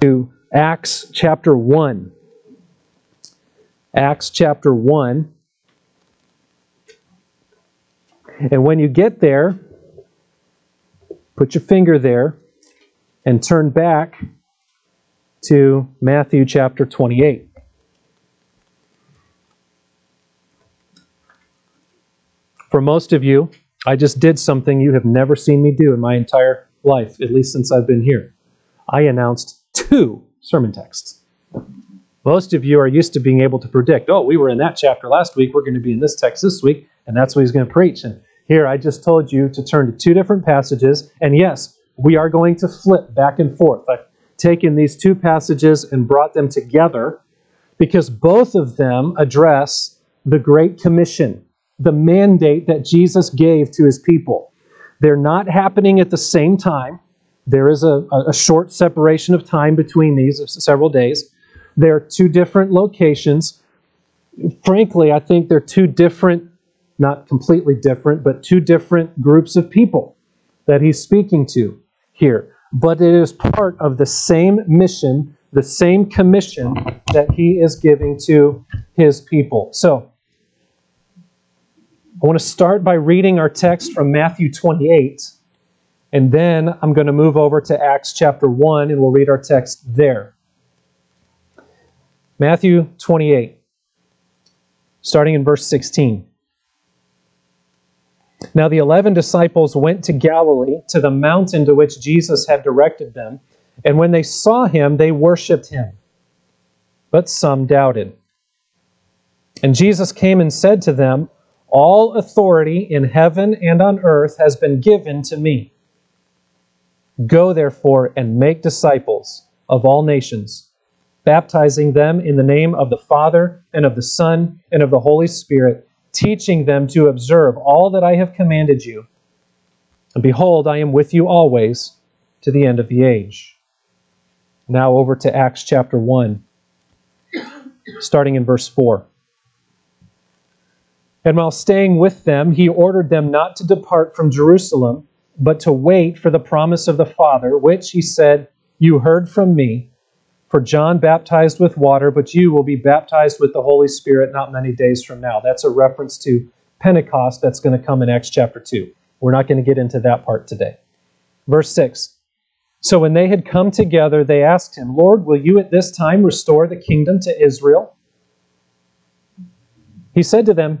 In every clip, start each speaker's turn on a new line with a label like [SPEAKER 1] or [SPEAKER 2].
[SPEAKER 1] to Acts chapter 1. Acts chapter 1. And when you get there, put your finger there and turn back to Matthew chapter 28. For most of you, I just did something you have never seen me do in my entire life, at least since I've been here. I announced two sermon texts. Most of you are used to being able to predict, oh, we were in that chapter last week, we're going to be in this text this week, and that's what he's going to preach. And here I just told you to turn to two different passages, and yes, we are going to flip back and forth. I've taken these two passages and brought them together because both of them address the Great Commission, the mandate that Jesus gave to his people. They're not happening at the same time. There is a, a short separation of time between these several days. They're two different locations. Frankly, I think they're two different, not completely different, but two different groups of people that he's speaking to here. But it is part of the same mission, the same commission that he is giving to his people. So, I want to start by reading our text from Matthew 28, and then I'm going to move over to Acts chapter 1, and we'll read our text there. Matthew 28, starting in verse 16. Now the eleven disciples went to Galilee, to the mountain to which Jesus had directed them, and when they saw him, they worshipped him. But some doubted. And Jesus came and said to them, all authority in heaven and on earth has been given to me. Go therefore and make disciples of all nations, baptizing them in the name of the Father and of the Son and of the Holy Spirit, teaching them to observe all that I have commanded you. And behold, I am with you always to the end of the age. Now over to Acts chapter 1, starting in verse 4. And while staying with them, he ordered them not to depart from Jerusalem, but to wait for the promise of the Father, which, he said, You heard from me. For John baptized with water, but you will be baptized with the Holy Spirit not many days from now. That's a reference to Pentecost that's going to come in Acts chapter 2. We're not going to get into that part today. Verse 6 So when they had come together, they asked him, Lord, will you at this time restore the kingdom to Israel? He said to them,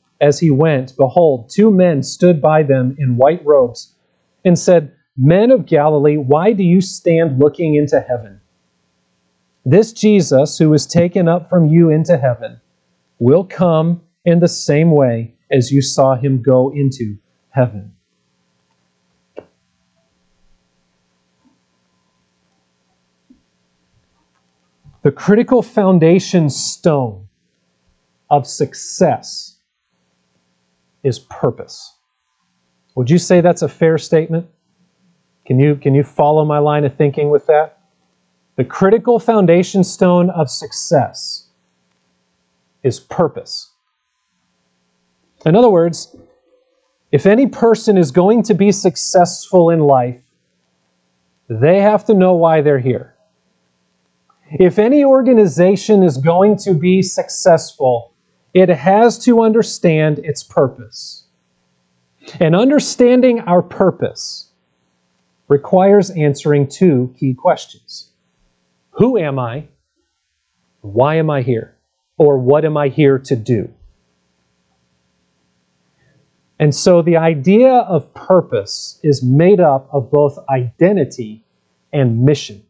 [SPEAKER 1] as he went, behold, two men stood by them in white robes and said, Men of Galilee, why do you stand looking into heaven? This Jesus, who was taken up from you into heaven, will come in the same way as you saw him go into heaven. The critical foundation stone of success is purpose. Would you say that's a fair statement? Can you, can you follow my line of thinking with that? The critical foundation stone of success is purpose. In other words, if any person is going to be successful in life, they have to know why they're here. If any organization is going to be successful, it has to understand its purpose. And understanding our purpose requires answering two key questions Who am I? Why am I here? Or what am I here to do? And so the idea of purpose is made up of both identity and mission.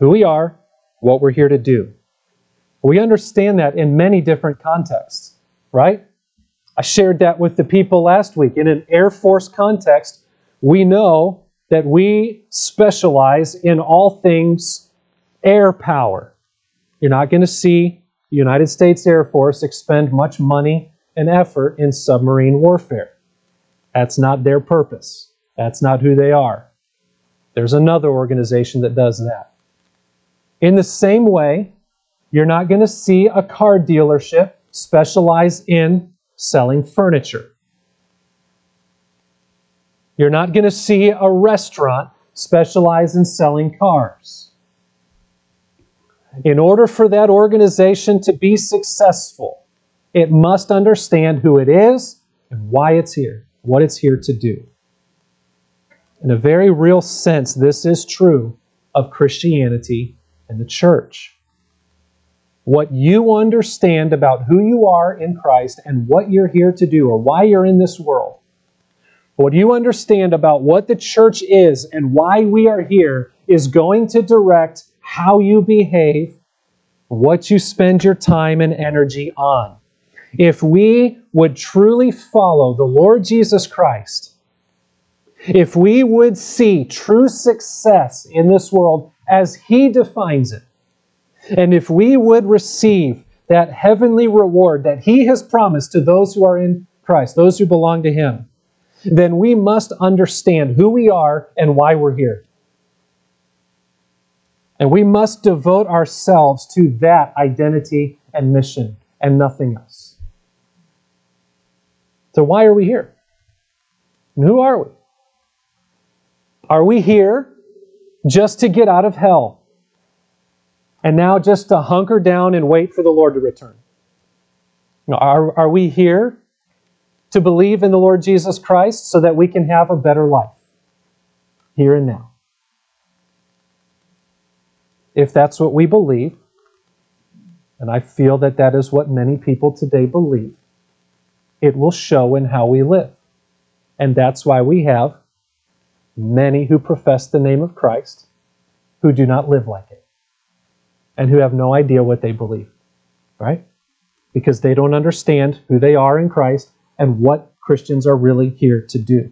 [SPEAKER 1] Who we are, what we're here to do. We understand that in many different contexts, right? I shared that with the people last week. In an Air Force context, we know that we specialize in all things air power. You're not going to see the United States Air Force expend much money and effort in submarine warfare. That's not their purpose. That's not who they are. There's another organization that does that. In the same way, you're not going to see a car dealership specialize in selling furniture. You're not going to see a restaurant specialize in selling cars. In order for that organization to be successful, it must understand who it is and why it's here, what it's here to do. In a very real sense, this is true of Christianity and the church. What you understand about who you are in Christ and what you're here to do or why you're in this world, what you understand about what the church is and why we are here is going to direct how you behave, what you spend your time and energy on. If we would truly follow the Lord Jesus Christ, if we would see true success in this world as He defines it, and if we would receive that heavenly reward that He has promised to those who are in Christ, those who belong to Him, then we must understand who we are and why we're here. And we must devote ourselves to that identity and mission and nothing else. So, why are we here? And who are we? Are we here just to get out of hell? And now just to hunker down and wait for the Lord to return? Are, are we here to believe in the Lord Jesus Christ so that we can have a better life here and now? If that's what we believe, and I feel that that is what many people today believe, it will show in how we live. And that's why we have many who profess the name of Christ who do not live like it and who have no idea what they believe, right? Because they don't understand who they are in Christ and what Christians are really here to do.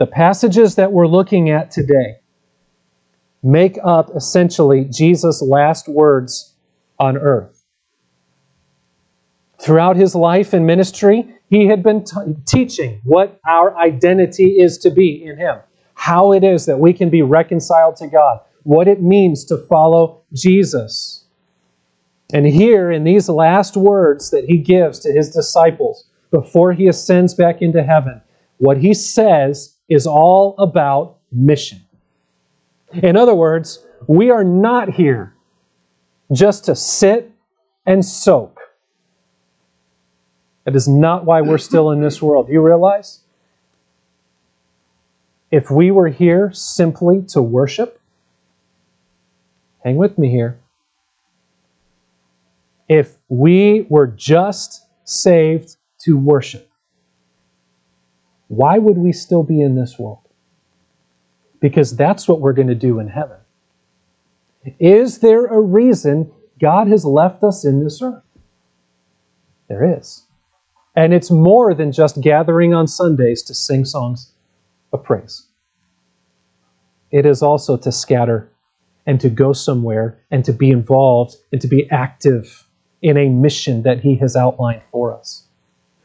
[SPEAKER 1] The passages that we're looking at today make up essentially Jesus' last words on earth. Throughout his life and ministry, he had been t- teaching what our identity is to be in him, how it is that we can be reconciled to God, what it means to follow Jesus. And here, in these last words that he gives to his disciples before he ascends back into heaven, what he says is all about mission. In other words, we are not here just to sit and soak. That is not why we're still in this world. Do you realize? If we were here simply to worship, hang with me here. If we were just saved to worship, why would we still be in this world? Because that's what we're going to do in heaven. Is there a reason God has left us in this earth? There is. And it's more than just gathering on Sundays to sing songs of praise. It is also to scatter and to go somewhere and to be involved and to be active in a mission that He has outlined for us.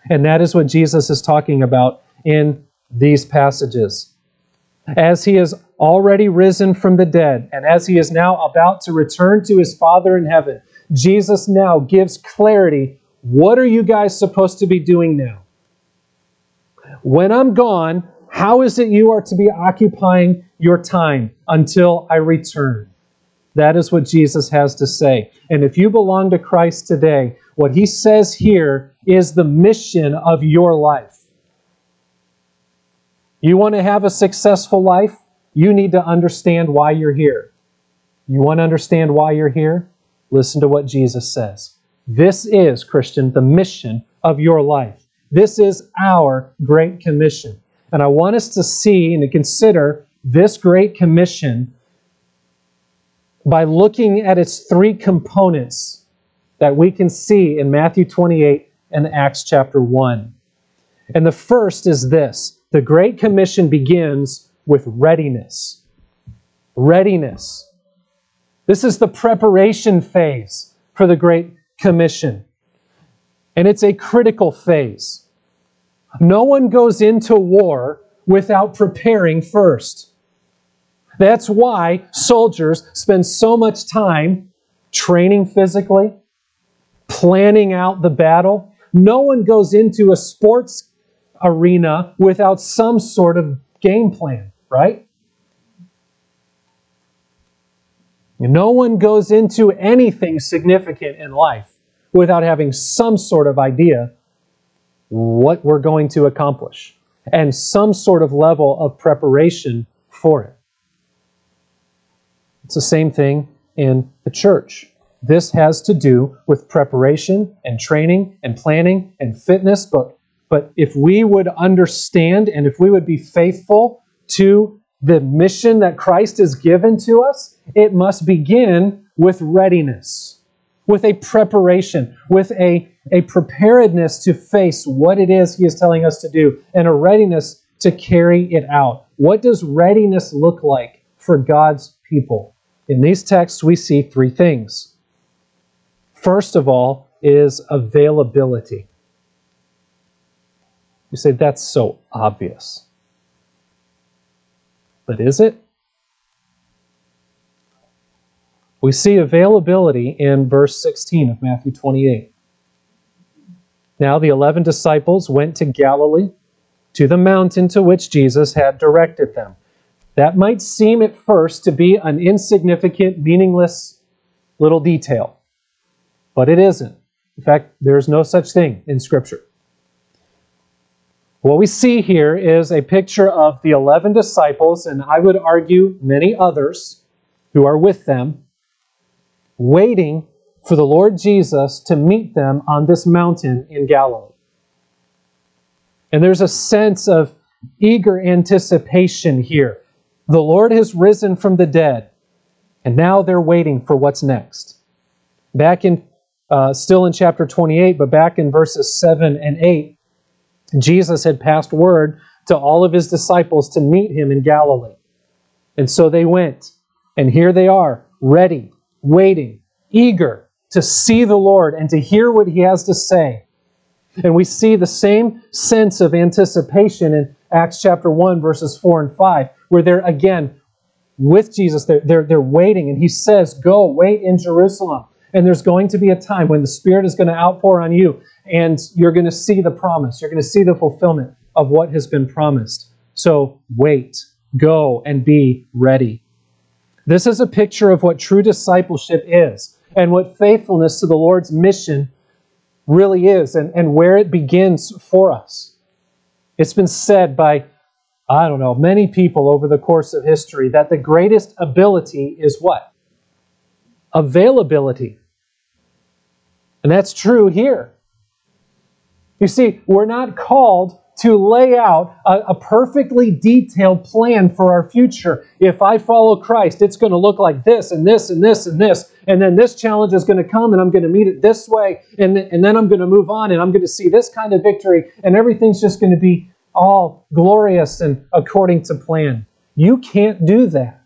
[SPEAKER 1] And that is what Jesus is talking about in these passages. As He has already risen from the dead, and as He is now about to return to His Father in heaven, Jesus now gives clarity what are you guys supposed to be doing now? When I'm gone, how is it you are to be occupying your time until I return? That is what Jesus has to say. And if you belong to Christ today, what he says here is the mission of your life. You want to have a successful life? You need to understand why you're here. You want to understand why you're here? Listen to what Jesus says. This is, Christian, the mission of your life. This is our Great Commission. And I want us to see and to consider this Great Commission by looking at its three components that we can see in Matthew 28 and Acts chapter 1. And the first is this the Great Commission begins with readiness. Readiness. This is the preparation phase for the Great Commission. And it's a critical phase. No one goes into war without preparing first. That's why soldiers spend so much time training physically, planning out the battle. No one goes into a sports arena without some sort of game plan, right? No one goes into anything significant in life without having some sort of idea what we're going to accomplish and some sort of level of preparation for it. It's the same thing in the church. This has to do with preparation and training and planning and fitness, but, but if we would understand and if we would be faithful to the mission that Christ has given to us, it must begin with readiness, with a preparation, with a, a preparedness to face what it is He is telling us to do, and a readiness to carry it out. What does readiness look like for God's people? In these texts, we see three things. First of all, is availability. You say, that's so obvious. But is it? We see availability in verse 16 of Matthew 28. Now the eleven disciples went to Galilee, to the mountain to which Jesus had directed them. That might seem at first to be an insignificant, meaningless little detail, but it isn't. In fact, there's no such thing in Scripture. What we see here is a picture of the 11 disciples, and I would argue many others who are with them, waiting for the Lord Jesus to meet them on this mountain in Galilee. And there's a sense of eager anticipation here. The Lord has risen from the dead, and now they're waiting for what's next. Back in, uh, still in chapter 28, but back in verses 7 and 8, Jesus had passed word to all of his disciples to meet him in Galilee. And so they went, and here they are, ready, waiting, eager to see the Lord and to hear what he has to say. And we see the same sense of anticipation in Acts chapter 1, verses 4 and 5, where they're again with Jesus. They're, they're, they're waiting, and he says, Go, wait in Jerusalem. And there's going to be a time when the Spirit is going to outpour on you, and you're going to see the promise. You're going to see the fulfillment of what has been promised. So wait, go, and be ready. This is a picture of what true discipleship is and what faithfulness to the Lord's mission really is and, and where it begins for us. It's been said by, I don't know, many people over the course of history that the greatest ability is what? Availability. And that's true here. You see, we're not called to lay out a, a, perfectly detailed plan for our future. If I follow Christ, it's going to look like this and this and this and this. And then this challenge is going to come and I'm going to meet it this way. And, th- and then I'm going to move on and I'm going to see this kind of victory. And everything's just going to be all glorious and according to plan. You can't do that.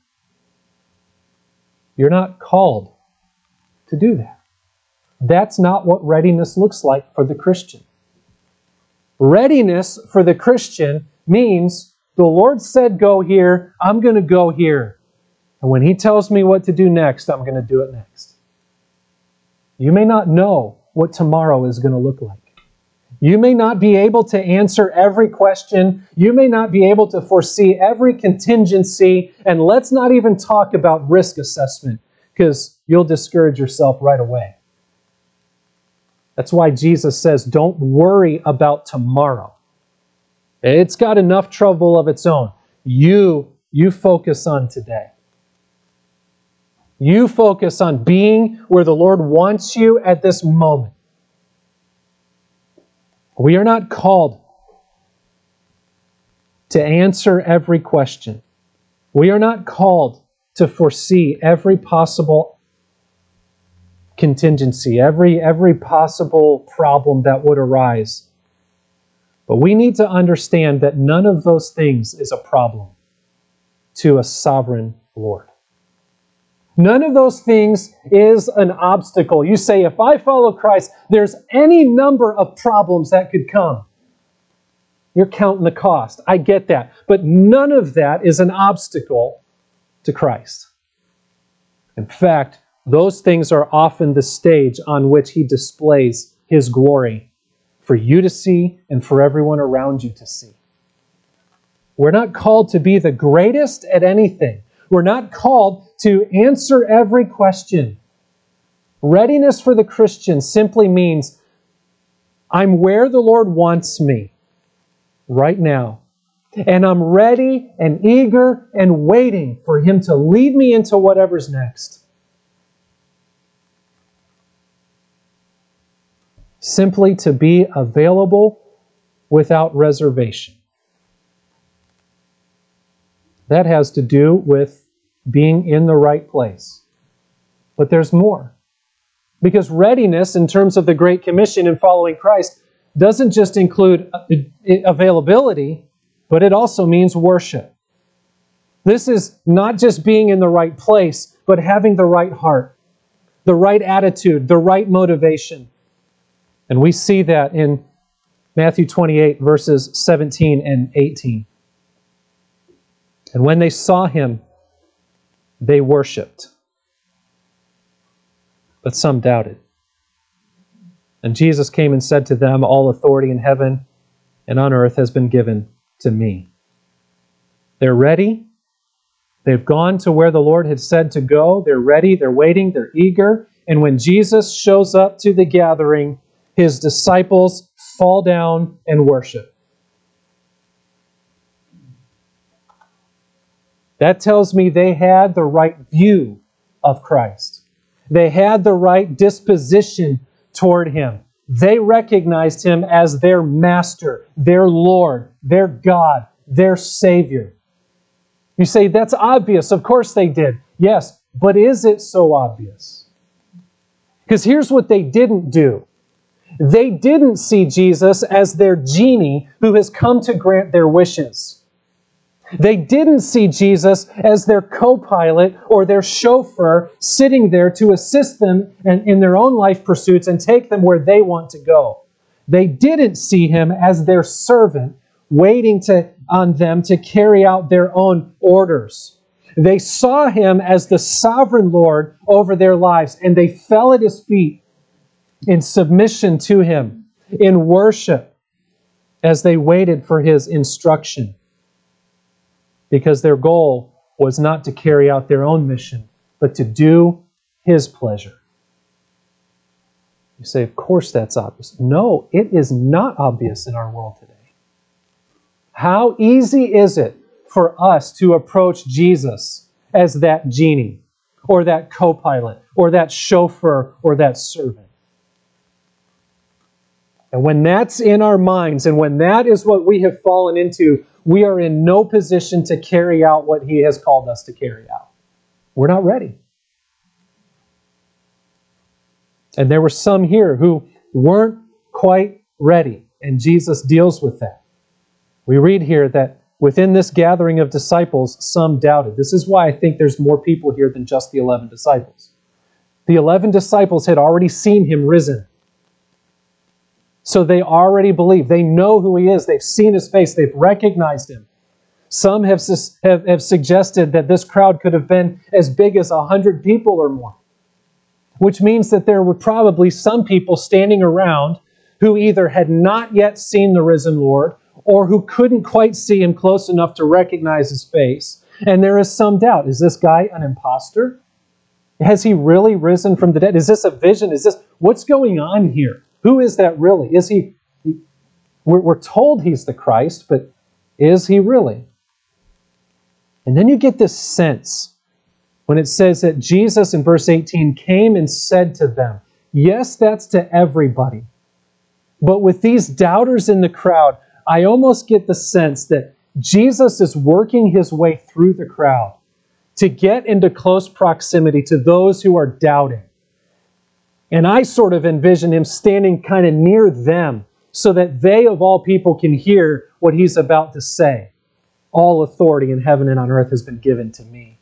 [SPEAKER 1] You're not called to do that. That's not what readiness looks like for the Christian. Readiness for the Christian means the Lord said, Go here, I'm going to go here. And when He tells me what to do next, I'm going to do it next. You may not know what tomorrow is going to look like. You may not be able to answer every question. You may not be able to foresee every contingency. And let's not even talk about risk assessment because you'll discourage yourself right away. That's why Jesus says, don't worry about tomorrow. It's got enough trouble of its own. You, you focus on today. You focus on being where the Lord wants you at this moment. We are not called to answer every question. We are not called to foresee every possible contingency, every, every possible problem that would arise. But we need to understand that none of those things is a problem to a sovereign Lord. None of those things is an obstacle. You say, if I follow Christ, there's any number of problems that could come. You're counting the cost. I get that. But none of that is an obstacle to Christ. In fact, those things are often the stage on which he displays his glory for you to see and for everyone around you to see. We're not called to be the greatest at anything. We're not called to answer every question. Readiness for the Christian simply means I'm where the Lord wants me right now. And I'm ready and eager and waiting for Him to lead me into whatever's next. Simply to be available without reservation. That has to do with being in the right place. But there's more. Because readiness, in terms of the Great Commission and following Christ, doesn't just include uh, availability, but it also means worship. This is not just being in the right place, but having the right heart, the right attitude, the right motivation. And we see that in Matthew 28, verses 17 and 18. And when they saw him, they worshiped. But some doubted. And Jesus came and said to them, All authority in heaven and on earth has been given to me. They're ready. They've gone to where the Lord had said to go. They're ready. They're waiting. They're eager. And when Jesus shows up to the gathering, his disciples fall down and worship. That tells me they had the right view of Christ. They had the right disposition toward him. They recognized him as their master, their Lord, their God, their Savior. You say, that's obvious. Of course they did. Yes, but is it so obvious? Because here's what they didn't do they didn't see Jesus as their genie who has come to grant their wishes. They didn't see Jesus as their co pilot or their chauffeur sitting there to assist them in, their own life pursuits and take them where they want to go. They didn't see him as their servant waiting to, on them to carry out their own orders. They saw him as the sovereign Lord over their lives and they fell at his feet in submission to him, in worship, as they waited for his instruction because their goal was not to carry out their own mission, but to do His pleasure. You say, of course that's obvious. No, it is not obvious in our world today. How easy is it for us to approach Jesus as that genie, or that co pilot, or that chauffeur, or that servant? And when that's in our minds, and when that is what we have fallen into, we are in no position to carry out what He has called us to carry out. We're not ready. And there were some here who weren't quite ready, and Jesus deals with that. We read here that within this gathering of disciples, some doubted. This is why I think there's more people here than just the 11 disciples. The 11 disciples had already seen him risen. So they already believe. They know who he is. They've seen his face. They've recognized him. Some have, have, have suggested that this crowd could have been as big as 100 people or more, which means that there were probably some people standing around who either had not yet seen the risen Lord or who couldn't quite see him close enough to recognize his face. And there is some doubt. Is this guy an impostor? Has he really risen from the dead? Is this a vision? Is this what's going on here? Who is that really? Is he, we're, told he's the Christ, but is he really? And then you get this sense when it says that Jesus in verse 18 came and said to them, Yes, that's to everybody. But with these doubters in the crowd, I almost get the sense that Jesus is working his way through the crowd to get into close proximity to those who are doubting. And I sort of envision him standing kind of near them so that they, of all people, can hear what he's about to say. All authority in heaven and on earth has been given to me.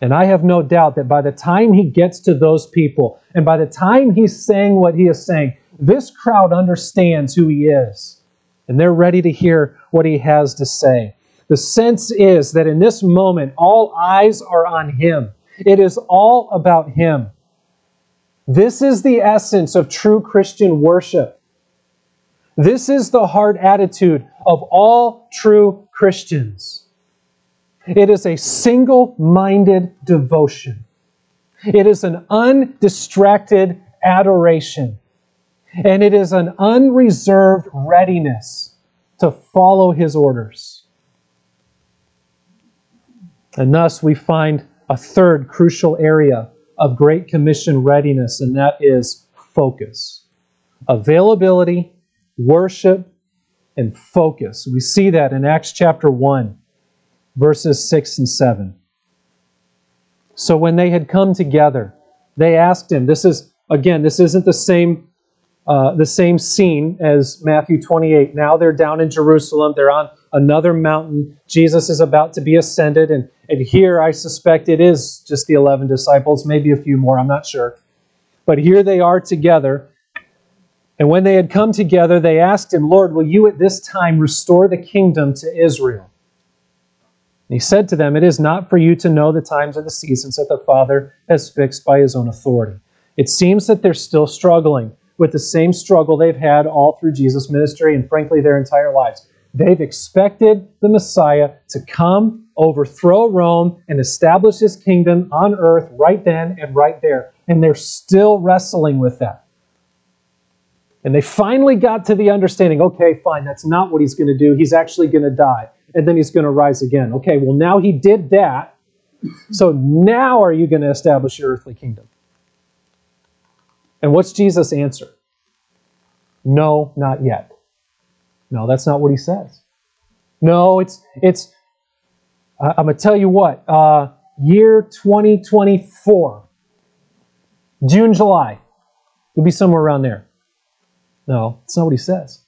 [SPEAKER 1] And I have no doubt that by the time he gets to those people, and by the time he's saying what he is saying, this crowd understands who he is. And they're ready to hear what he has to say. The sense is that in this moment, all eyes are on him. It is all about him. This is the essence of true Christian worship. This is the heart attitude of all true Christians. It is a single minded devotion, it is an undistracted adoration, and it is an unreserved readiness to follow His orders. And thus we find a third crucial area of Great Commission readiness, and that is focus. Availability, worship, and focus. We see that in Acts chapter 1, verses 6 and 7. So when they had come together, they asked him, this is, again, this isn't the same. Uh, the same scene as Matthew 28. Now they're down in Jerusalem. They're on another mountain. Jesus is about to be ascended, and and here I suspect it is just the 11 disciples, maybe a few more, I'm not sure. But here they are together. And when they had come together, they asked him, Lord, will you at this time restore the kingdom to Israel? And he said to them, It is not for you to know the times or the seasons that the Father has fixed by his own authority. It seems that they're still struggling with the same struggle they've had all through Jesus' ministry and, frankly, their entire lives. They've expected the Messiah to come, overthrow Rome, and establish his kingdom on earth right then and right there. And they're still wrestling with that. And they finally got to the understanding okay, fine, that's not what he's going to do. He's actually going to die, and then he's going to rise again. Okay, well, now he did that. So now are you going to establish your earthly kingdom? And what's Jesus' answer? No, not yet. No, that's not what he says. No, it's it's. I'm gonna tell you what. Uh, year 2024, June, July. It'll be somewhere around there. No, it's not what he says.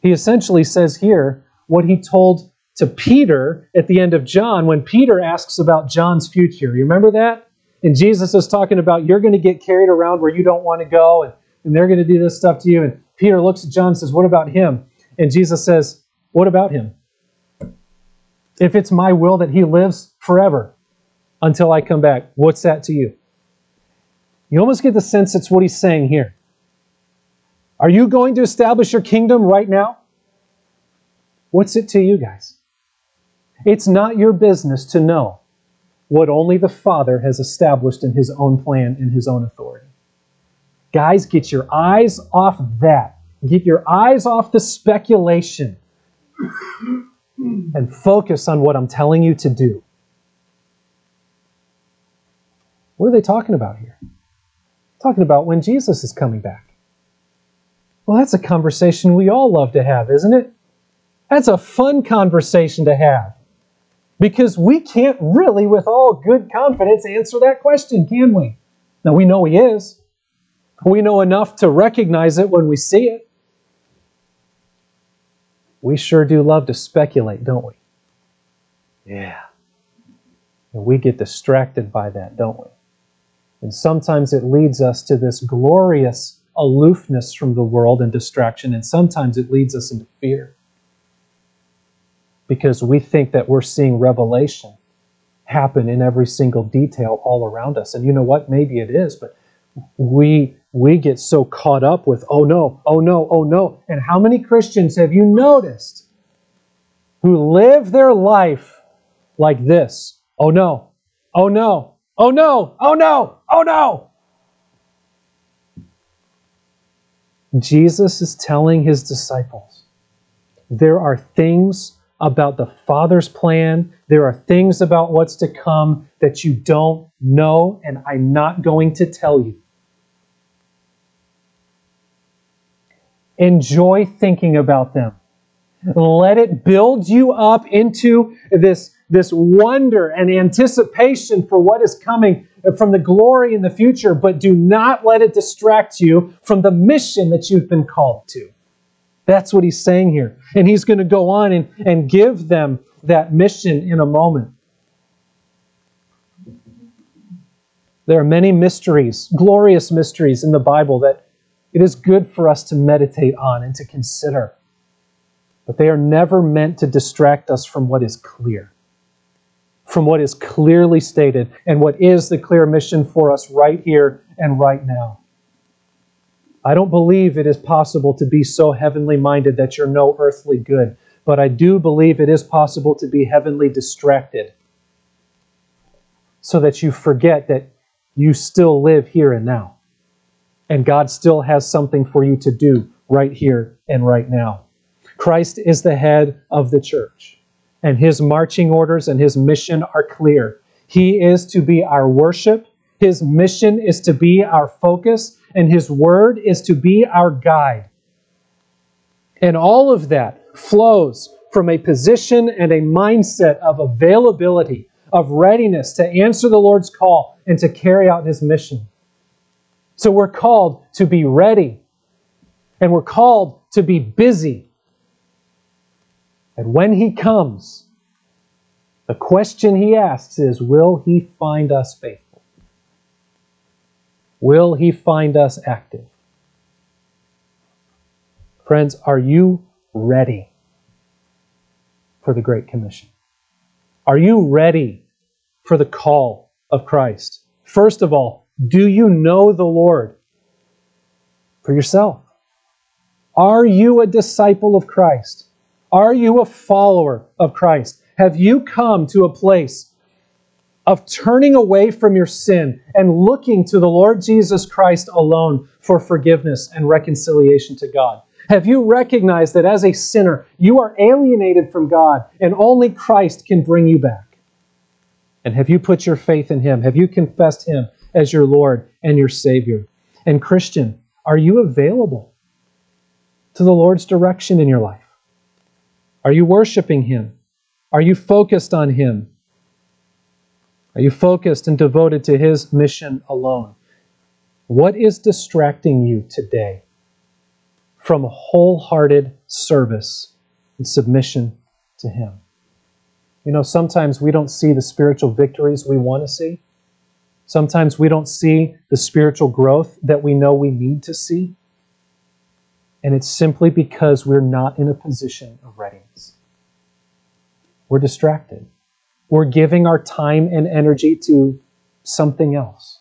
[SPEAKER 1] He essentially says here what he told to Peter at the end of John when Peter asks about John's future. You remember that? And Jesus is talking about you're going to get carried around where you don't want to go, and, and they're going to do this stuff to you. And Peter looks at John and says, What about him? And Jesus says, What about him? If it's my will that he lives forever until I come back, what's that to you? You almost get the sense it's what he's saying here. Are you going to establish your kingdom right now? What's it to you guys? It's not your business to know what only the Father has established in his own plan and his own authority. Guys, get your eyes off that. Get your eyes off the speculation and focus on what I'm telling you to do. What are they talking about here? Talking about when Jesus is coming back. Well, that's a conversation we all love to have, isn't it? That's a fun conversation to have. Because we can't really, with all good confidence, answer that question, can we? Now, we know He is. We know enough to recognize it when we see it. We sure do love to speculate, don't we? Yeah. And we get distracted by that, don't we? And sometimes it leads us to this glorious aloofness from the world and distraction, and sometimes it leads us into fear. Because we think that we're seeing revelation happen in every single detail all around us. And you know what? Maybe it is, but we we get so caught up with oh no oh no oh no. And how many christians have you noticed who live their life like this? Oh no oh no oh no oh no oh no. Jesus is telling his disciples there are things about the father's plan there are things about what's to come that you don't know and i'm not going to tell you Enjoy thinking about them. Let it build you up into this, this wonder and anticipation for what is coming from the glory in the future, but do not let it distract you from the mission that you've been called to. That's what he's saying here. And he's going to go on and, and give them that mission in a moment. There are many mysteries, glorious mysteries in the Bible that it is good for us to meditate on and to consider. But they are never meant to distract us from what is clear, from what is clearly stated, and what is the clear mission for us right here and right now. I don't believe it is possible to be so heavenly minded that you're no earthly good, but I do believe it is possible to be heavenly distracted so that you forget that you still live here and now. And God still has something for you to do right here and right now. Christ is the head of the church, and his marching orders and his mission are clear. He is to be our worship, his mission is to be our focus, and his word is to be our guide. And all of that flows from a position and a mindset of availability, of readiness to answer the Lord's call and to carry out his mission. So we're called to be ready, and we're called to be busy. And when he comes, the question he asks is Will he find us faithful? Will he find us active? Friends, are you ready for the Great Commission? Are you ready for the call of Christ? First of all, do you know the Lord for yourself? Are you a disciple of Christ? Are you a follower of Christ? Have you come to a place of turning away from your sin and looking to the Lord Jesus Christ alone for forgiveness and reconciliation to God? Have you recognized that as a sinner, you are alienated from God and only Christ can bring you back? And have you put your faith in Him? Have you confessed Him as your Lord and your Savior? And Christian, are you available to the Lord's direction in your life? Are you worshiping Him? Are you focused on Him? Are you focused and devoted to His mission alone? What is distracting you today? from wholehearted service and submission to Him. You know, sometimes we don't see the spiritual victories we want to see. Sometimes we don't see the spiritual growth that we know we need to see. And it's simply because we're not in a position of readiness. We're distracted. We're giving our time and energy to something else.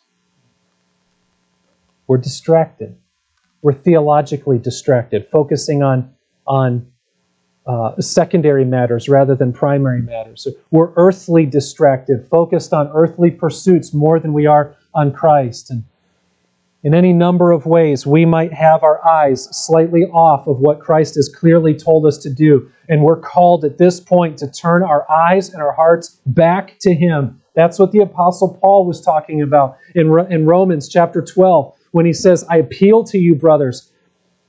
[SPEAKER 1] We're distracted we're theologically distracted, focusing on, on uh, secondary matters rather than primary matters. We're earthly distracted, focused on earthly pursuits more than we are on Christ. And in any number of ways, we might have our eyes slightly off of what Christ has clearly told us to do. And we're called at this point to turn our eyes and our hearts back to Him. That's what the Apostle Paul was talking about in, in Romans chapter 12 when he says, I appeal to you, brothers,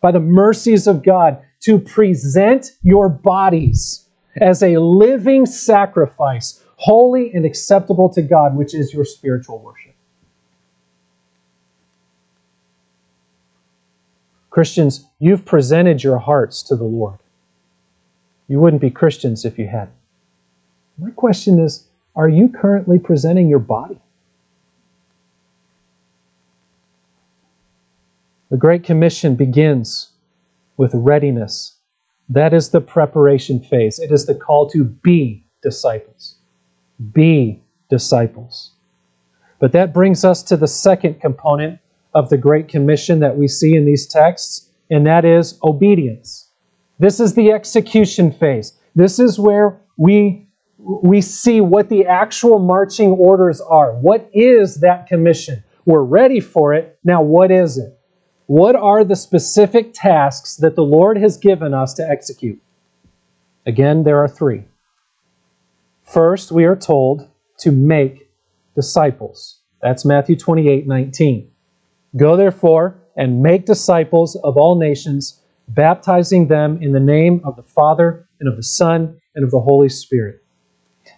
[SPEAKER 1] by the mercies of God, to present your bodies as a living sacrifice, holy and acceptable to God, which is your spiritual worship. Christians, you've presented your hearts to the Lord. You wouldn't be Christians if you hadn't. My question is are you currently presenting your body? The Great Commission begins with readiness. That is the preparation phase. It is the call to be disciples. Be disciples. But that brings us to the second component of the Great Commission that we see in these texts, and that is obedience. This is the execution phase. This is where we, we see what the actual marching orders are. What is that commission? We're ready for it. Now, what is it? What are the specific tasks that the Lord has given us to execute? Again, there are three. First, we are told to make disciples. That's Matthew 28 19. Go therefore and make disciples of all nations, baptizing them in the name of the Father and of the Son and of the Holy Spirit.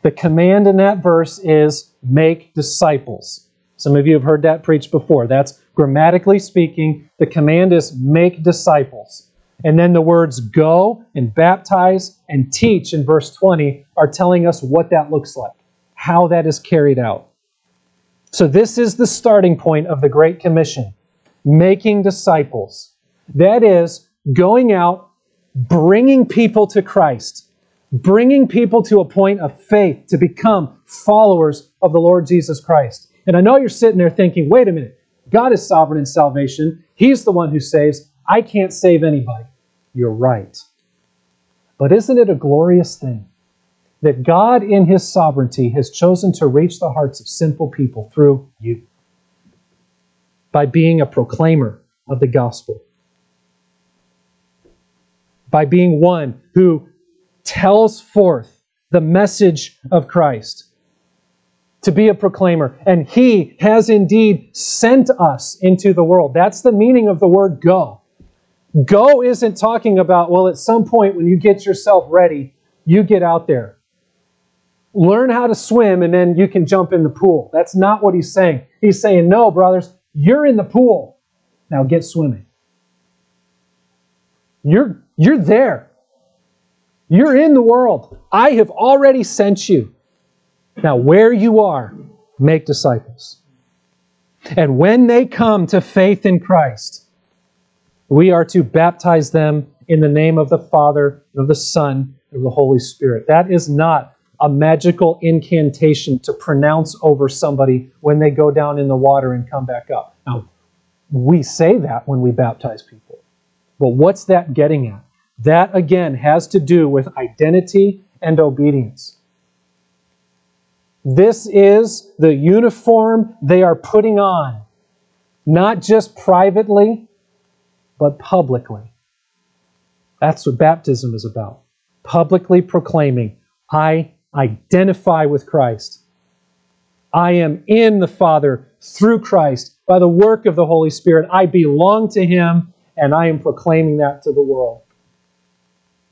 [SPEAKER 1] The command in that verse is make disciples. Some of you have heard that preached before. That's grammatically speaking, the command is make disciples. And then the words go and baptize and teach in verse 20 are telling us what that looks like, how that is carried out. So, this is the starting point of the Great Commission making disciples. That is, going out, bringing people to Christ, bringing people to a point of faith to become followers of the Lord Jesus Christ. And I know you're sitting there thinking, wait a minute, God is sovereign in salvation. He's the one who saves. I can't save anybody. You're right. But isn't it a glorious thing that God, in His sovereignty, has chosen to reach the hearts of sinful people through you by being a proclaimer of the gospel, by being one who tells forth the message of Christ, to be a proclaimer. And He has indeed sent us into the world. That's the meaning of the word go. Go isn't talking about, well, at some point when you get yourself ready, you get out there. Learn how to swim and then you can jump in the pool. That's not what he's saying. He's saying, no, brothers, you're in the pool. Now get swimming. You're, you're there. You're in the world. I have already sent you. Now, where you are, make disciples. And when they come to faith in Christ, we are to baptize them in the name of the Father, and of the Son, and of the Holy Spirit. That is not a magical incantation to pronounce over somebody when they go down in the water and come back up. Now, we say that when we baptize people. But what's that getting at? That, again, has to do with identity and obedience. This is the uniform they are putting on, not just privately, but publicly. That's what baptism is about. Publicly proclaiming, I identify with Christ. I am in the Father through Christ by the work of the Holy Spirit. I belong to Him, and I am proclaiming that to the world.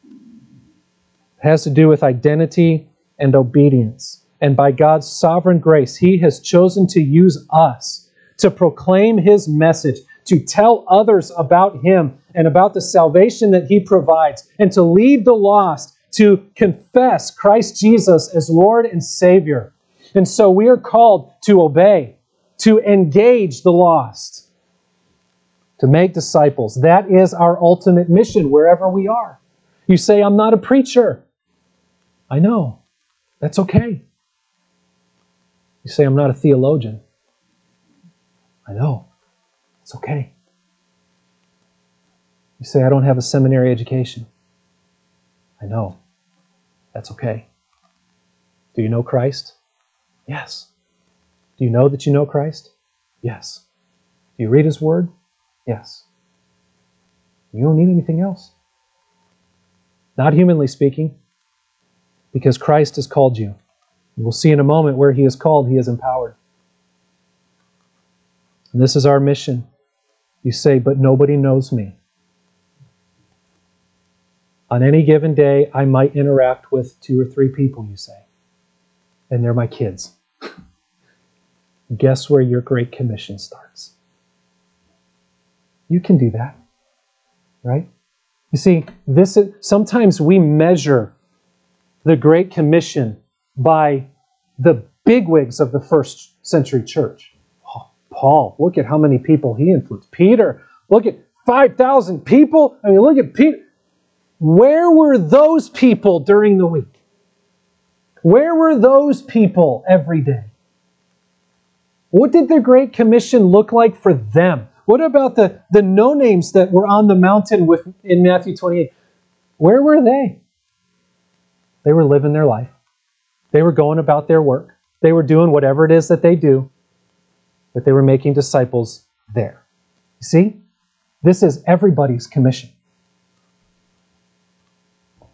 [SPEAKER 1] It has to do with identity and obedience. And by God's sovereign grace, He has chosen to use us to proclaim His message, to tell others about Him and about the salvation that He provides, and to lead the lost to confess Christ Jesus as Lord and Savior. And so we are called to obey, to engage the lost, to make disciples. That is our ultimate mission wherever we are. You say, I'm not a preacher. I know. That's okay. You say, I'm not a theologian. I know. It's okay. You say, I don't have a seminary education. I know. That's okay. Do you know Christ? Yes. Do you know that you know Christ? Yes. Do you read His Word? Yes. You don't need anything else. Not humanly speaking, because Christ has called you. We'll see in a moment where He is called, He is empowered. And this is our mission. You say, but nobody knows me. On any given day, I might interact with two or three people, you say, and they're my kids. Guess where your Great Commission starts? You can do that, right? You see, this is, sometimes we measure the Great Commission by the bigwigs of the first century church. Oh, Paul, look at how many people he influenced. Peter, look at 5,000 people. I mean, look at Peter. Where were those people during the week? Where were those people every day? What did the Great Commission look like for them? What about the, the no names that were on the mountain with, in Matthew 28? Where were they? They were living their life. They were going about their work. They were doing whatever it is that they do, but they were making disciples there. You see? This is everybody's commission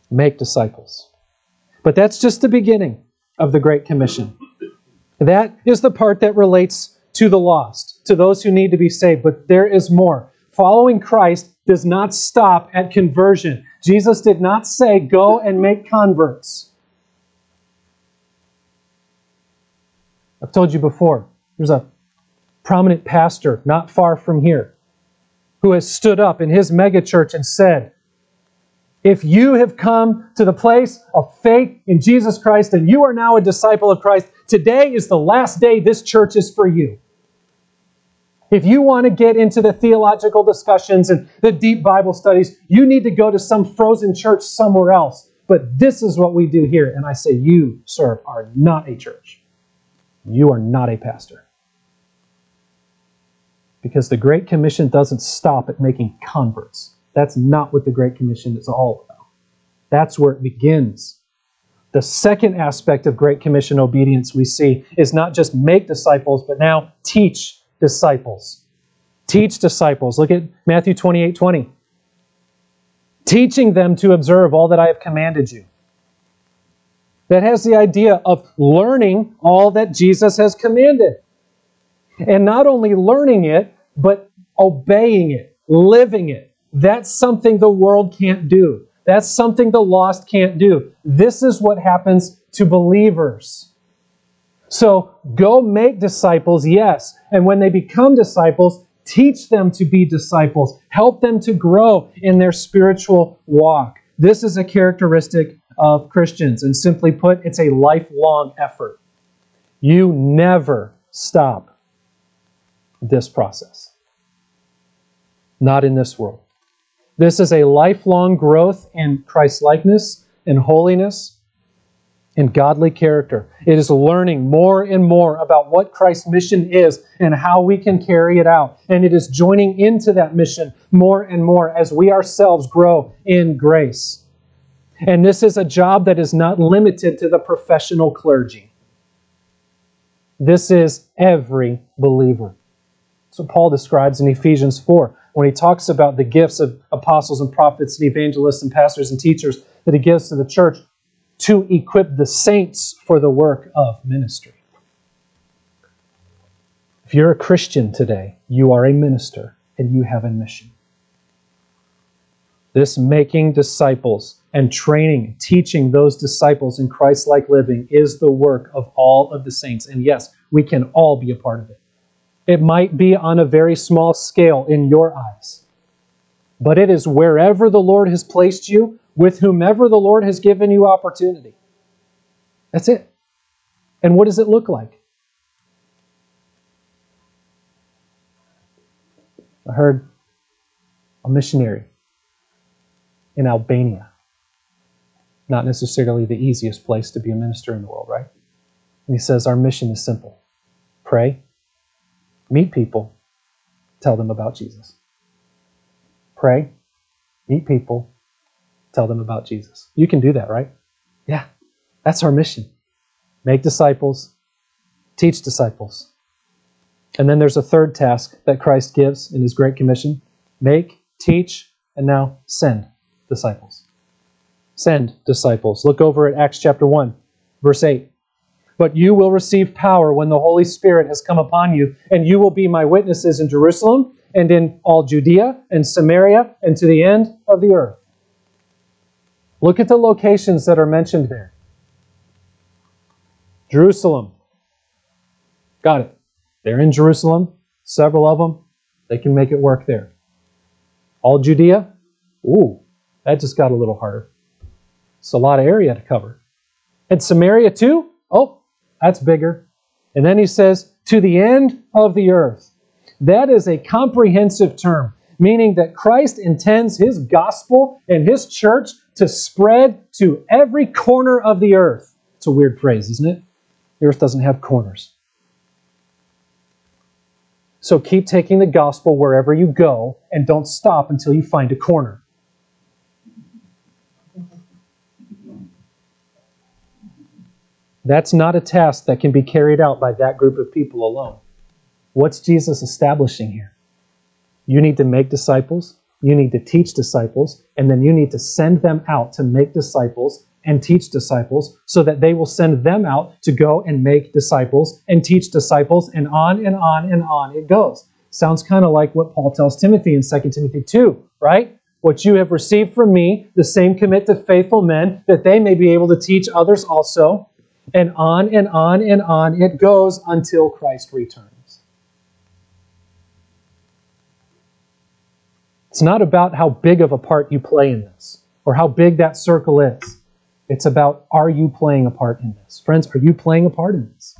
[SPEAKER 1] make disciples. But that's just the beginning of the Great Commission. That is the part that relates to the lost, to those who need to be saved. But there is more. Following Christ does not stop at conversion. Jesus did not say, Go and make converts. I've told you before, there's a prominent pastor not far from here who has stood up in his megachurch and said, if you have come to the place of faith in Jesus Christ and you are now a disciple of Christ, Today is the last day this church is for you. If you want to get into the theological discussions and the deep Bible studies, you need to go to some frozen church somewhere else. But this is what we do here. And I say, you, sir, are not a church. You are not a pastor. Because the Great Commission doesn't stop at making converts. That's not what the Great Commission is all about. That's where it begins. The second aspect of Great Commission obedience we see is not just make disciples, but now teach disciples. Teach disciples. Look at Matthew 28 20. Teaching them to observe all that I have commanded you. That has the idea of learning all that Jesus has commanded. And not only learning it, but obeying it, living it. That's something the world can't do. That's something the lost can't do. This is what happens to believers. So go make disciples, yes. And when they become disciples, teach them to be disciples. Help them to grow in their spiritual walk. This is a characteristic of Christians. And simply put, it's a lifelong effort. You never stop this process. Not in this world. This is a lifelong growth in Christ likeness and holiness and godly character. It is learning more and more about what Christ's mission is and how we can carry it out. And it is joining into that mission more and more as we ourselves grow in grace. And this is a job that is not limited to the professional clergy. This is every believer. What Paul describes in Ephesians 4 when he talks about the gifts of apostles and prophets and evangelists and pastors and teachers that he gives to the church to equip the saints for the work of ministry. If you're a Christian today, you are a minister and you have a mission. This making disciples and training, teaching those disciples in Christ like living is the work of all of the saints. And yes, we can all be a part of it. It might be on a very small scale in your eyes, but it is wherever the Lord has placed you with whomever the Lord has given you opportunity. That's it. And what does it look like? I heard a missionary in Albania. Not necessarily the easiest place to be a minister in the world, right? And he says, Our mission is simple pray, meet people, tell them about Jesus. Pray, meet people, tell them about Jesus. You can do that, right? Yeah, that's our mission. Make disciples, teach disciples. And then there's a third task that Christ gives in his Great Commission make, teach, and now send disciples. Send disciples. Look over at Acts chapter 1, verse 8. But you will receive power when the Holy Spirit has come upon you, and you will be my witnesses in Jerusalem and in all Judea and Samaria and to the end of the earth. Look at the locations that are mentioned there Jerusalem. Got it. They're in Jerusalem, several of them. They can make it work there. All Judea? Ooh, that just got a little harder. It's a lot of area to cover. And Samaria too? Oh, that's bigger. And then he says, to the end of the earth. That is a comprehensive term, meaning that Christ intends his gospel and his church to spread to every corner of the earth. It's a weird phrase, isn't it? The earth doesn't have corners. So keep taking the gospel wherever you go and don't stop until you find a corner. That's not a task that can be carried out by that group of people alone. What's Jesus establishing here? You need to make disciples, you need to teach disciples, and then you need to send them out to make disciples and teach disciples so that they will send them out to go and make disciples and teach disciples, and on and on and on it goes. Sounds kind of like what Paul tells Timothy in 2 Timothy 2, right? What you have received from me, the same commit to faithful men, that they may be able to teach others also. And on and on and on it goes until Christ returns. It's not about how big of a part you play in this or how big that circle is. It's about are you playing a part in this? Friends, are you playing a part in this?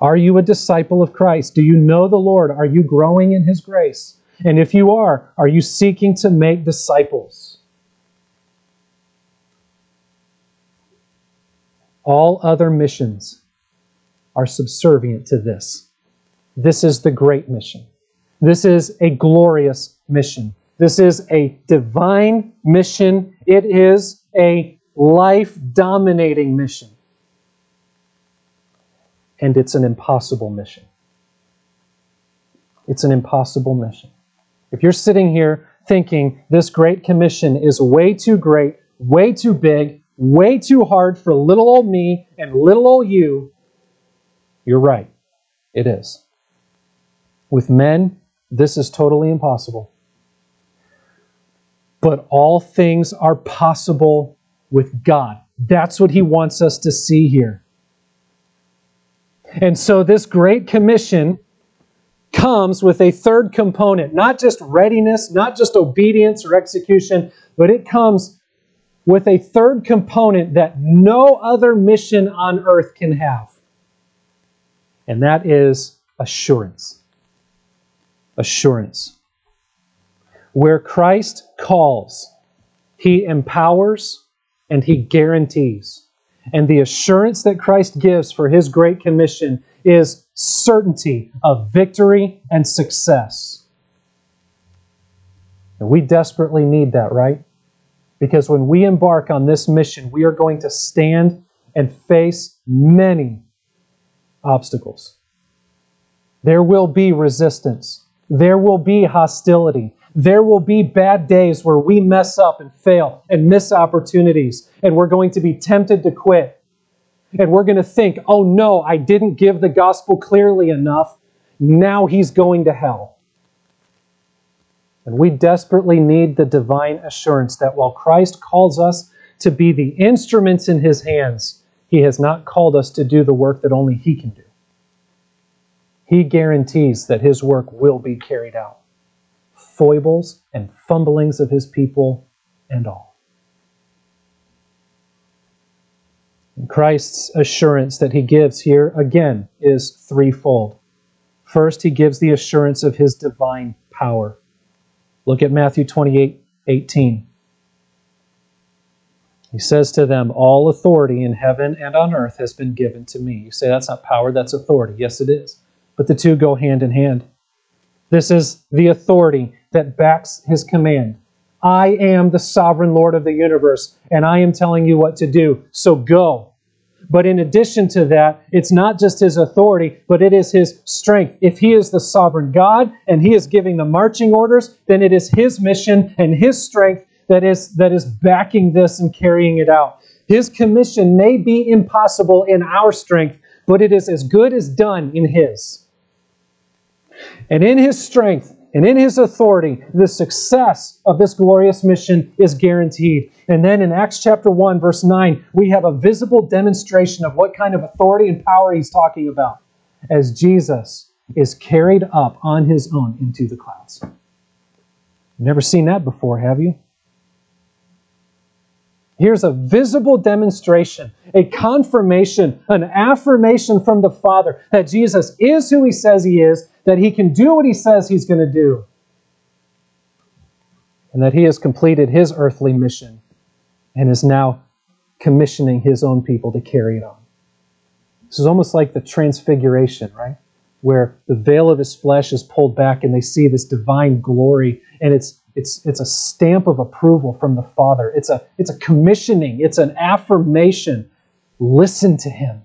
[SPEAKER 1] Are you a disciple of Christ? Do you know the Lord? Are you growing in His grace? And if you are, are you seeking to make disciples? All other missions are subservient to this. This is the great mission. This is a glorious mission. This is a divine mission. It is a life dominating mission. And it's an impossible mission. It's an impossible mission. If you're sitting here thinking this Great Commission is way too great, way too big, way too hard for little old me and little old you, you're right. It is. With men, this is totally impossible. But all things are possible with God. That's what he wants us to see here. And so, this Great Commission comes with a third component not just readiness, not just obedience or execution, but it comes with a third component that no other mission on earth can have. And that is assurance. Assurance. Where Christ calls, he empowers and he guarantees. And the assurance that Christ gives for his great commission is certainty of victory and success. And we desperately need that, right? Because when we embark on this mission, we are going to stand and face many obstacles. There will be resistance. There will be hostility. There will be bad days where we mess up and fail and miss opportunities, and we're going to be tempted to quit. And we're going to think, oh no, I didn't give the gospel clearly enough. Now he's going to hell. And we desperately need the divine assurance that while Christ calls us to be the instruments in his hands, he has not called us to do the work that only he can do. He guarantees that his work will be carried out foibles and fumblings of his people and all. And Christ's assurance that he gives here again is threefold. First, he gives the assurance of his divine power. Look at Matthew 28 18. He says to them, All authority in heaven and on earth has been given to me. You say that's not power, that's authority. Yes, it is. But the two go hand in hand. This is the authority that backs his command. I am the sovereign Lord of the universe, and I am telling you what to do. So go. But in addition to that, it's not just his authority, but it is his strength. If he is the sovereign God and he is giving the marching orders, then it is his mission and his strength that is, that is backing this and carrying it out. His commission may be impossible in our strength, but it is as good as done in his. And in his strength, and in his authority, the success of this glorious mission is guaranteed. And then in Acts chapter 1, verse 9, we have a visible demonstration of what kind of authority and power he's talking about as Jesus is carried up on his own into the clouds. Never seen that before, have you? Here's a visible demonstration, a confirmation, an affirmation from the Father that Jesus is who he says he is that he can do what he says he's going to do, and that he has completed his earthly mission and is now commissioning his own people to carry it on. This is almost like the transfiguration, right? Where the veil of his flesh is pulled back and they see this divine glory, and it's it's it's a stamp of approval from the Father. It's a it's a commissioning, it's an affirmation. Listen to him.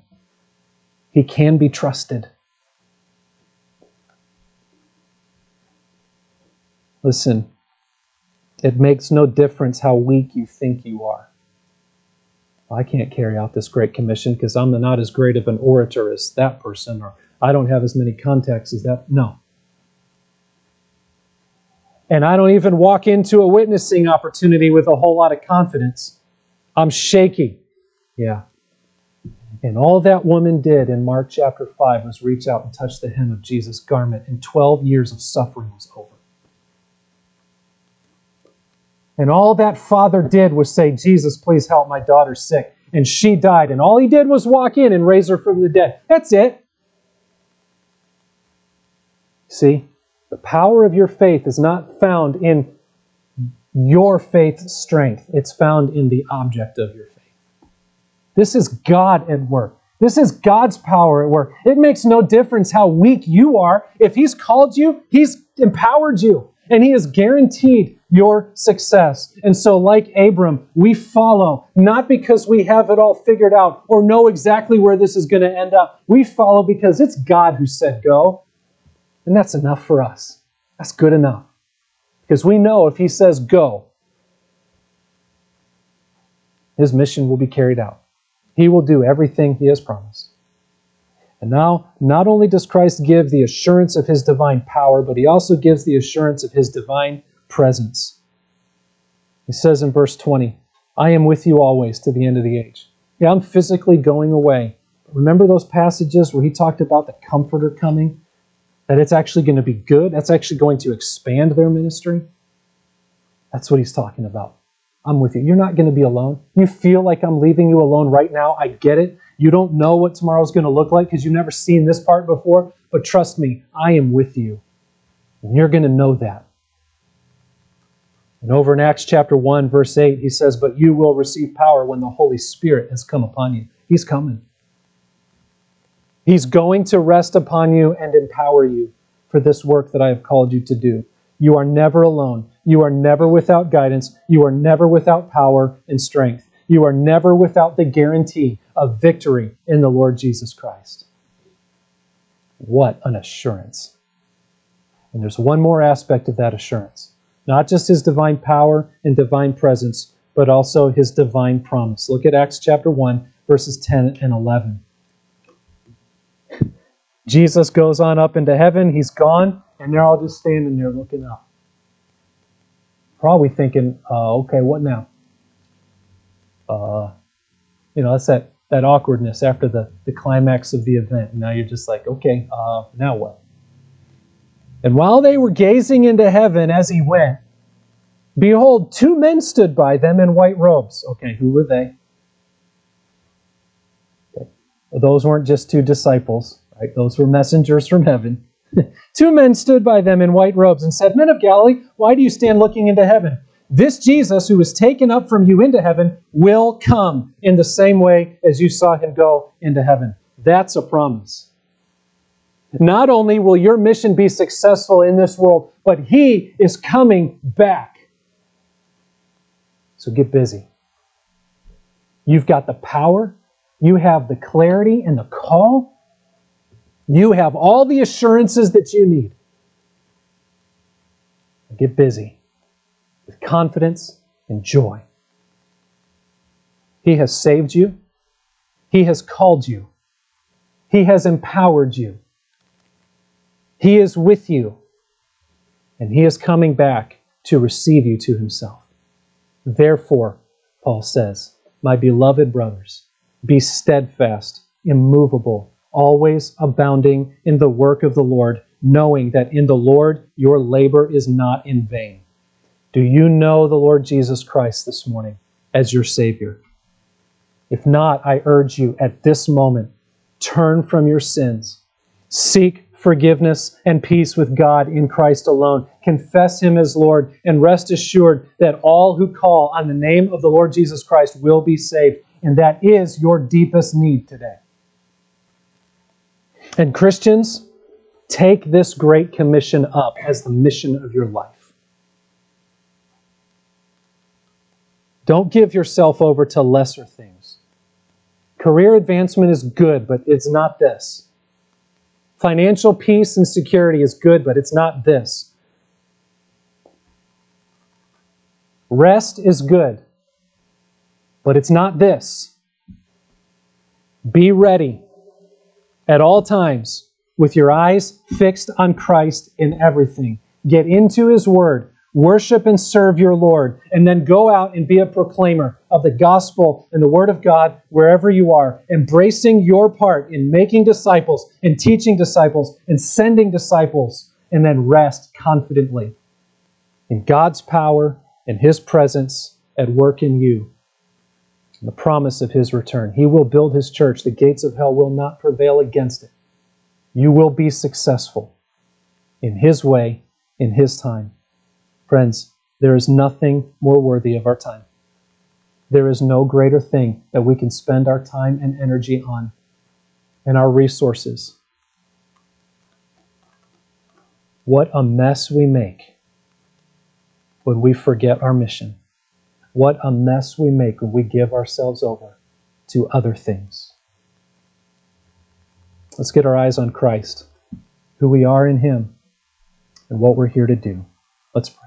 [SPEAKER 1] He can be trusted. Listen, it makes no difference how weak you think you are. I can't carry out this great commission because I'm not as great of an orator as that person, or I don't have as many contacts as that. No. And I don't even walk into a witnessing opportunity with a whole lot of confidence. I'm shaky. Yeah. And all that woman did in Mark chapter 5 was reach out and touch the hem of Jesus' garment, and 12 years of suffering was over. And all that father did was say, Jesus, please help my daughter sick. And she died. And all he did was walk in and raise her from the dead. That's it. See, the power of your faith is not found in your faith's strength, it's found in the object of your faith. This is God at work. This is God's power at work. It makes no difference how weak you are. If He's called you, He's empowered you, and He has guaranteed your success. And so, like Abram, we follow, not because we have it all figured out or know exactly where this is going to end up. We follow because it's God who said go. And that's enough for us. That's good enough. Because we know if He says go, His mission will be carried out. He will do everything He has promised. And now, not only does Christ give the assurance of His divine power, but He also gives the assurance of His divine presence. He says in verse 20, I am with you always to the end of the age. Yeah, I'm physically going away. Remember those passages where he talked about the comforter coming? That it's actually going to be good? That's actually going to expand their ministry? That's what he's talking about. I'm with you. You're not going to be alone. You feel like I'm leaving you alone right now. I get it. You don't know what tomorrow's going to look like because you've never seen this part before. But trust me, I am with you. And you're going to know that. And over in Acts chapter 1, verse 8, he says, But you will receive power when the Holy Spirit has come upon you. He's coming. He's going to rest upon you and empower you for this work that I have called you to do. You are never alone. You are never without guidance. You are never without power and strength. You are never without the guarantee of victory in the Lord Jesus Christ. What an assurance. And there's one more aspect of that assurance not just his divine power and divine presence, but also his divine promise. Look at Acts chapter 1, verses 10 and 11. Jesus goes on up into heaven, he's gone, and they're all just standing there looking up. Probably thinking, uh, okay, what now? Uh, you know, that's that, that awkwardness after the, the climax of the event. Now you're just like, okay, uh, now what? And while they were gazing into heaven as he went, behold, two men stood by them in white robes. Okay, who were they? Okay. Those weren't just two disciples, right? Those were messengers from heaven. two men stood by them in white robes and said, Men of Galilee, why do you stand looking into heaven? This Jesus who was taken up from you into heaven will come in the same way as you saw him go into heaven. That's a promise. Not only will your mission be successful in this world, but He is coming back. So get busy. You've got the power, you have the clarity and the call, you have all the assurances that you need. Get busy with confidence and joy. He has saved you. He has called you. He has empowered you. He is with you, and He is coming back to receive you to Himself. Therefore, Paul says, My beloved brothers, be steadfast, immovable, always abounding in the work of the Lord, knowing that in the Lord your labor is not in vain. Do you know the Lord Jesus Christ this morning as your Savior? If not, I urge you at this moment, turn from your sins, seek forgiveness and peace with God in Christ alone. Confess Him as Lord and rest assured that all who call on the name of the Lord Jesus Christ will be saved. And that is your deepest need today. And Christians, take this great commission up as the mission of your life. Don't give yourself over to lesser things. Career advancement is good, but it's not this. Financial peace and security is good, but it's not this. Rest is good, but it's not this. Be ready at all times with your eyes fixed on Christ in everything. Get into His Word worship and serve your Lord, and then go out and be a proclaimer of the gospel and the word of God wherever you are, embracing your part in making disciples and teaching disciples and sending disciples, and then rest confidently in God's power and His presence at work in you. The promise of His return. He will build His church. The gates of hell will not prevail against it. You will be successful in His way, in His time. Friends, there is nothing more worthy of our time. There is no greater thing that we can spend our time and energy on and our resources. What a mess we make when we forget our mission. What a mess we make when we give ourselves over to other things. Let's get our eyes on Christ, who we are in Him, and what we're here to do. Let's pray.